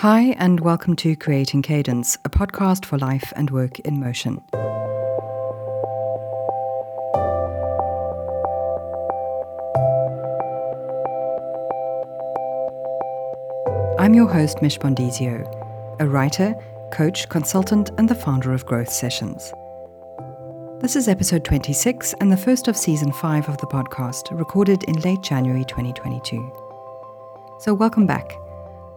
Hi, and welcome to Creating Cadence, a podcast for life and work in motion. I'm your host, Mish Bondizio, a writer, coach, consultant, and the founder of Growth Sessions. This is episode 26 and the first of season 5 of the podcast, recorded in late January 2022. So, welcome back.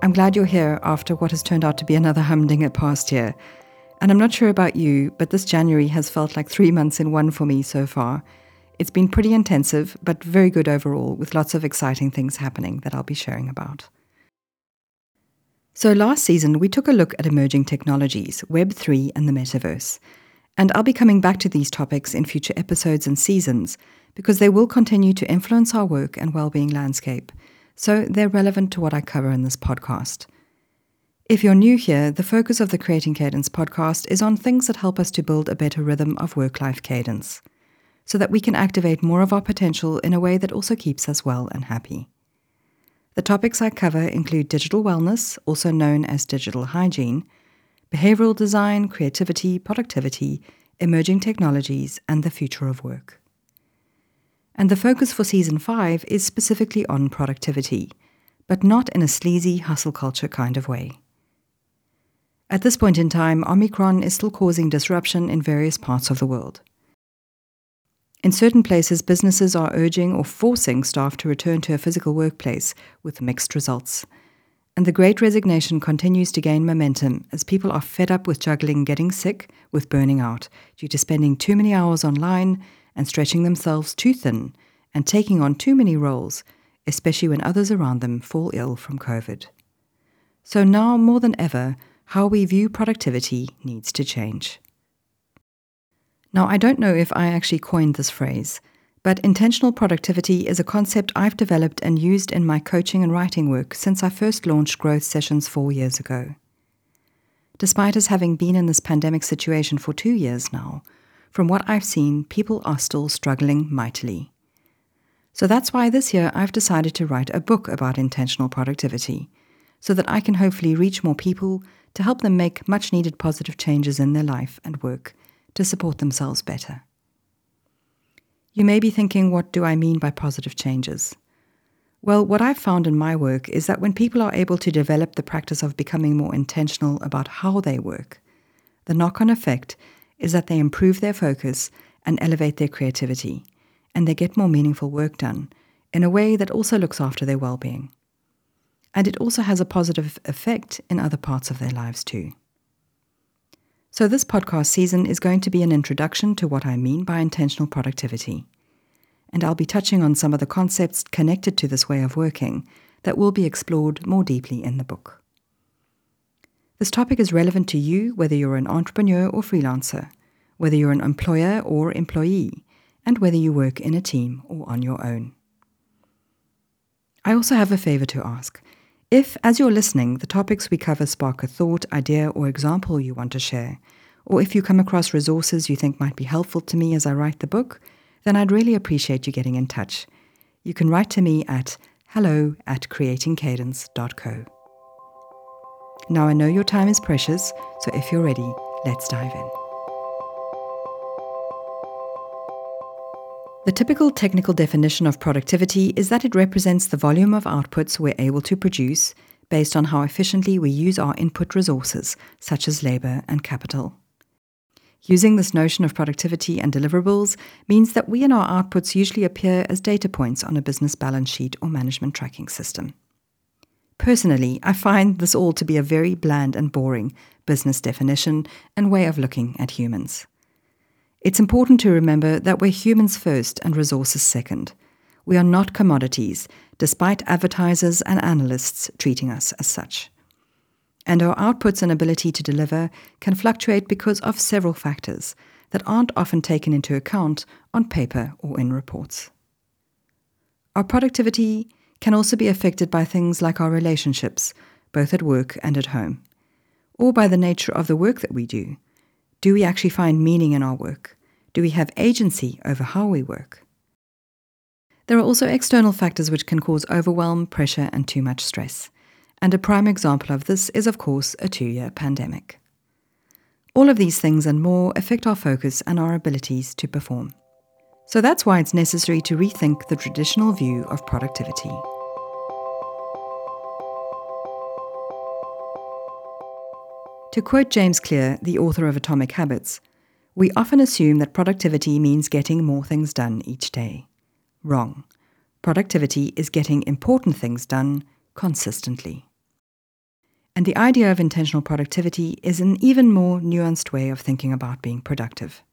I'm glad you're here after what has turned out to be another humdinger past year. And I'm not sure about you, but this January has felt like three months in one for me so far. It's been pretty intensive, but very good overall, with lots of exciting things happening that I'll be sharing about. So, last season, we took a look at emerging technologies, Web3, and the metaverse. And I'll be coming back to these topics in future episodes and seasons because they will continue to influence our work and well-being landscape so they're relevant to what I cover in this podcast. If you're new here, the focus of the Creating Cadence podcast is on things that help us to build a better rhythm of work life cadence, so that we can activate more of our potential in a way that also keeps us well and happy. The topics I cover include digital wellness, also known as digital hygiene, behavioral design, creativity, productivity, emerging technologies, and the future of work. And the focus for season 5 is specifically on productivity, but not in a sleazy hustle culture kind of way. At this point in time, Omicron is still causing disruption in various parts of the world. In certain places, businesses are urging or forcing staff to return to a physical workplace with mixed results. And the great resignation continues to gain momentum as people are fed up with juggling getting sick with burning out due to spending too many hours online and stretching themselves too thin and taking on too many roles, especially when others around them fall ill from COVID. So now more than ever, how we view productivity needs to change. Now, I don't know if I actually coined this phrase, but intentional productivity is a concept I've developed and used in my coaching and writing work since I first launched Growth Sessions four years ago. Despite us having been in this pandemic situation for two years now, from what I've seen, people are still struggling mightily. So that's why this year I've decided to write a book about intentional productivity, so that I can hopefully reach more people to help them make much needed positive changes in their life and work to support themselves better. You may be thinking, what do I mean by positive changes? Well, what I've found in my work is that when people are able to develop the practice of becoming more intentional about how they work, the knock on effect is that they improve their focus and elevate their creativity, and they get more meaningful work done in a way that also looks after their well being. And it also has a positive effect in other parts of their lives too. So, this podcast season is going to be an introduction to what I mean by intentional productivity. And I'll be touching on some of the concepts connected to this way of working that will be explored more deeply in the book. This topic is relevant to you whether you're an entrepreneur or freelancer, whether you're an employer or employee, and whether you work in a team or on your own. I also have a favor to ask. If, as you're listening, the topics we cover spark a thought, idea, or example you want to share, or if you come across resources you think might be helpful to me as I write the book, then I'd really appreciate you getting in touch. You can write to me at hello at creatingcadence.co. Now I know your time is precious, so if you're ready, let's dive in. The typical technical definition of productivity is that it represents the volume of outputs we're able to produce based on how efficiently we use our input resources, such as labor and capital. Using this notion of productivity and deliverables means that we and our outputs usually appear as data points on a business balance sheet or management tracking system. Personally, I find this all to be a very bland and boring business definition and way of looking at humans. It's important to remember that we're humans first and resources second. We are not commodities, despite advertisers and analysts treating us as such. And our outputs and ability to deliver can fluctuate because of several factors that aren't often taken into account on paper or in reports. Our productivity can also be affected by things like our relationships, both at work and at home, or by the nature of the work that we do. Do we actually find meaning in our work? Do we have agency over how we work? There are also external factors which can cause overwhelm, pressure, and too much stress. And a prime example of this is, of course, a two year pandemic. All of these things and more affect our focus and our abilities to perform. So that's why it's necessary to rethink the traditional view of productivity. To quote James Clear, the author of Atomic Habits, we often assume that productivity means getting more things done each day. Wrong. Productivity is getting important things done consistently. And the idea of intentional productivity is an even more nuanced way of thinking about being productive.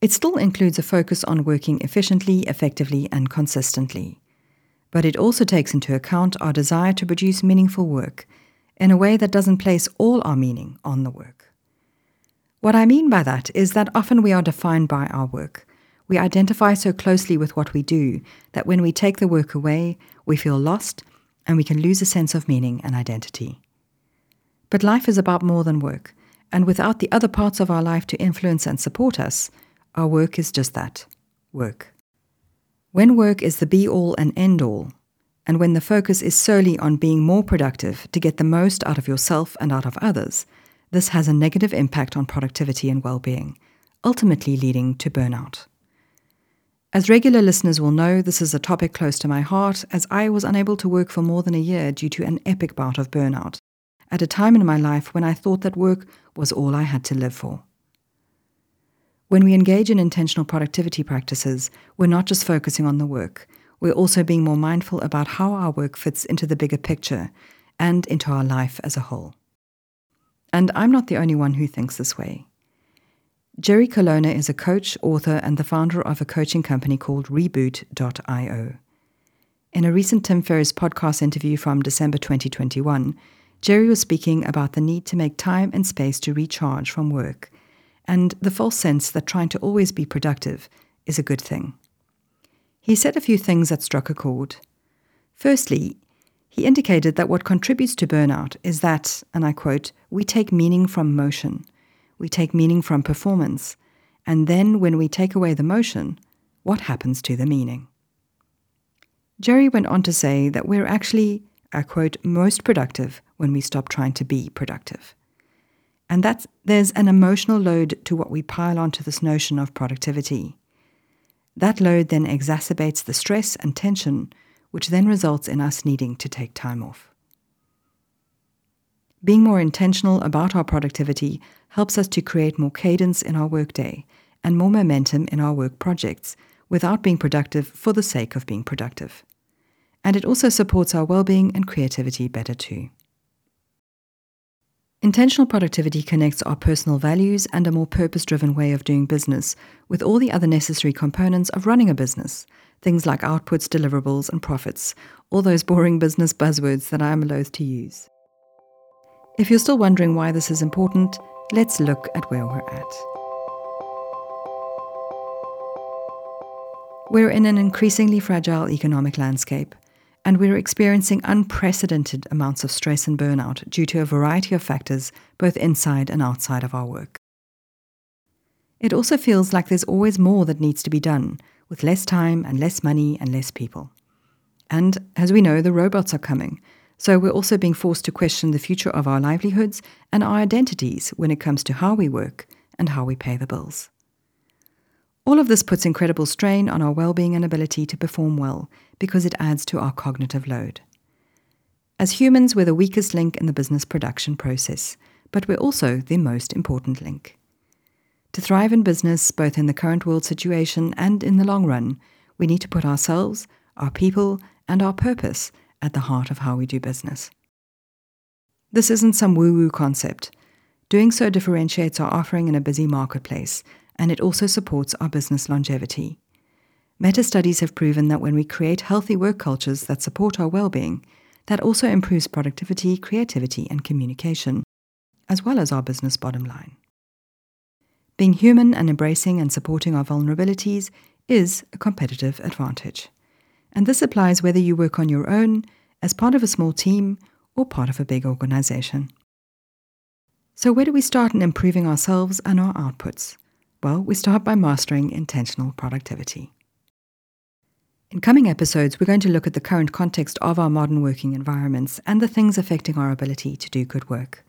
It still includes a focus on working efficiently, effectively, and consistently. But it also takes into account our desire to produce meaningful work in a way that doesn't place all our meaning on the work. What I mean by that is that often we are defined by our work. We identify so closely with what we do that when we take the work away, we feel lost and we can lose a sense of meaning and identity. But life is about more than work, and without the other parts of our life to influence and support us, our work is just that work. When work is the be all and end all, and when the focus is solely on being more productive to get the most out of yourself and out of others, this has a negative impact on productivity and well being, ultimately leading to burnout. As regular listeners will know, this is a topic close to my heart, as I was unable to work for more than a year due to an epic bout of burnout, at a time in my life when I thought that work was all I had to live for. When we engage in intentional productivity practices, we're not just focusing on the work, we're also being more mindful about how our work fits into the bigger picture and into our life as a whole. And I'm not the only one who thinks this way. Jerry Colonna is a coach, author, and the founder of a coaching company called Reboot.io. In a recent Tim Ferriss podcast interview from December 2021, Jerry was speaking about the need to make time and space to recharge from work and the false sense that trying to always be productive is a good thing. He said a few things that struck a chord. Firstly, he indicated that what contributes to burnout is that, and I quote, we take meaning from motion, we take meaning from performance, and then when we take away the motion, what happens to the meaning? Jerry went on to say that we're actually, I quote, most productive when we stop trying to be productive. And that there's an emotional load to what we pile onto this notion of productivity. That load then exacerbates the stress and tension, which then results in us needing to take time off. Being more intentional about our productivity helps us to create more cadence in our workday and more momentum in our work projects without being productive for the sake of being productive. And it also supports our well being and creativity better too. Intentional productivity connects our personal values and a more purpose driven way of doing business with all the other necessary components of running a business, things like outputs, deliverables, and profits, all those boring business buzzwords that I am loath to use. If you're still wondering why this is important, let's look at where we're at. We're in an increasingly fragile economic landscape and we're experiencing unprecedented amounts of stress and burnout due to a variety of factors, both inside and outside of our work. It also feels like there's always more that needs to be done, with less time and less money and less people. And as we know, the robots are coming, so we're also being forced to question the future of our livelihoods and our identities when it comes to how we work and how we pay the bills. All of this puts incredible strain on our well being and ability to perform well because it adds to our cognitive load. As humans, we're the weakest link in the business production process, but we're also the most important link. To thrive in business, both in the current world situation and in the long run, we need to put ourselves, our people, and our purpose at the heart of how we do business. This isn't some woo woo concept. Doing so differentiates our offering in a busy marketplace and it also supports our business longevity. Meta studies have proven that when we create healthy work cultures that support our well being, that also improves productivity, creativity, and communication, as well as our business bottom line. Being human and embracing and supporting our vulnerabilities is a competitive advantage. And this applies whether you work on your own, as part of a small team, or part of a big organization. So, where do we start in improving ourselves and our outputs? Well, we start by mastering intentional productivity. In coming episodes, we're going to look at the current context of our modern working environments and the things affecting our ability to do good work.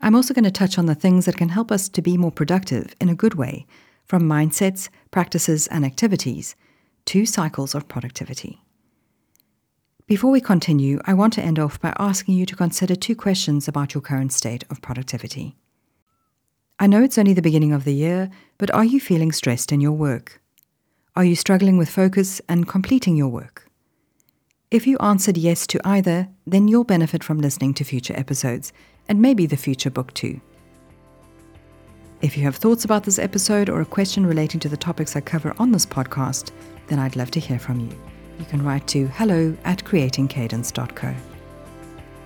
I'm also going to touch on the things that can help us to be more productive in a good way, from mindsets, practices, and activities to cycles of productivity. Before we continue, I want to end off by asking you to consider two questions about your current state of productivity. I know it's only the beginning of the year, but are you feeling stressed in your work? Are you struggling with focus and completing your work? If you answered yes to either, then you'll benefit from listening to future episodes and maybe the future book too. If you have thoughts about this episode or a question relating to the topics I cover on this podcast, then I'd love to hear from you. You can write to hello at creatingcadence.co.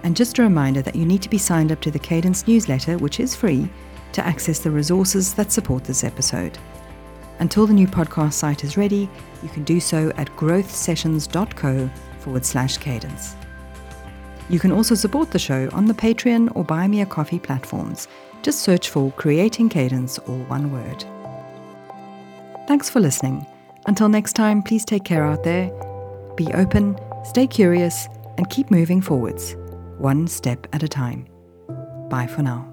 And just a reminder that you need to be signed up to the Cadence newsletter, which is free, to access the resources that support this episode. Until the new podcast site is ready, you can do so at growthsessions.co forward slash cadence. You can also support the show on the Patreon or Buy Me a Coffee platforms. Just search for Creating Cadence, all one word. Thanks for listening. Until next time, please take care out there. Be open, stay curious, and keep moving forwards, one step at a time. Bye for now.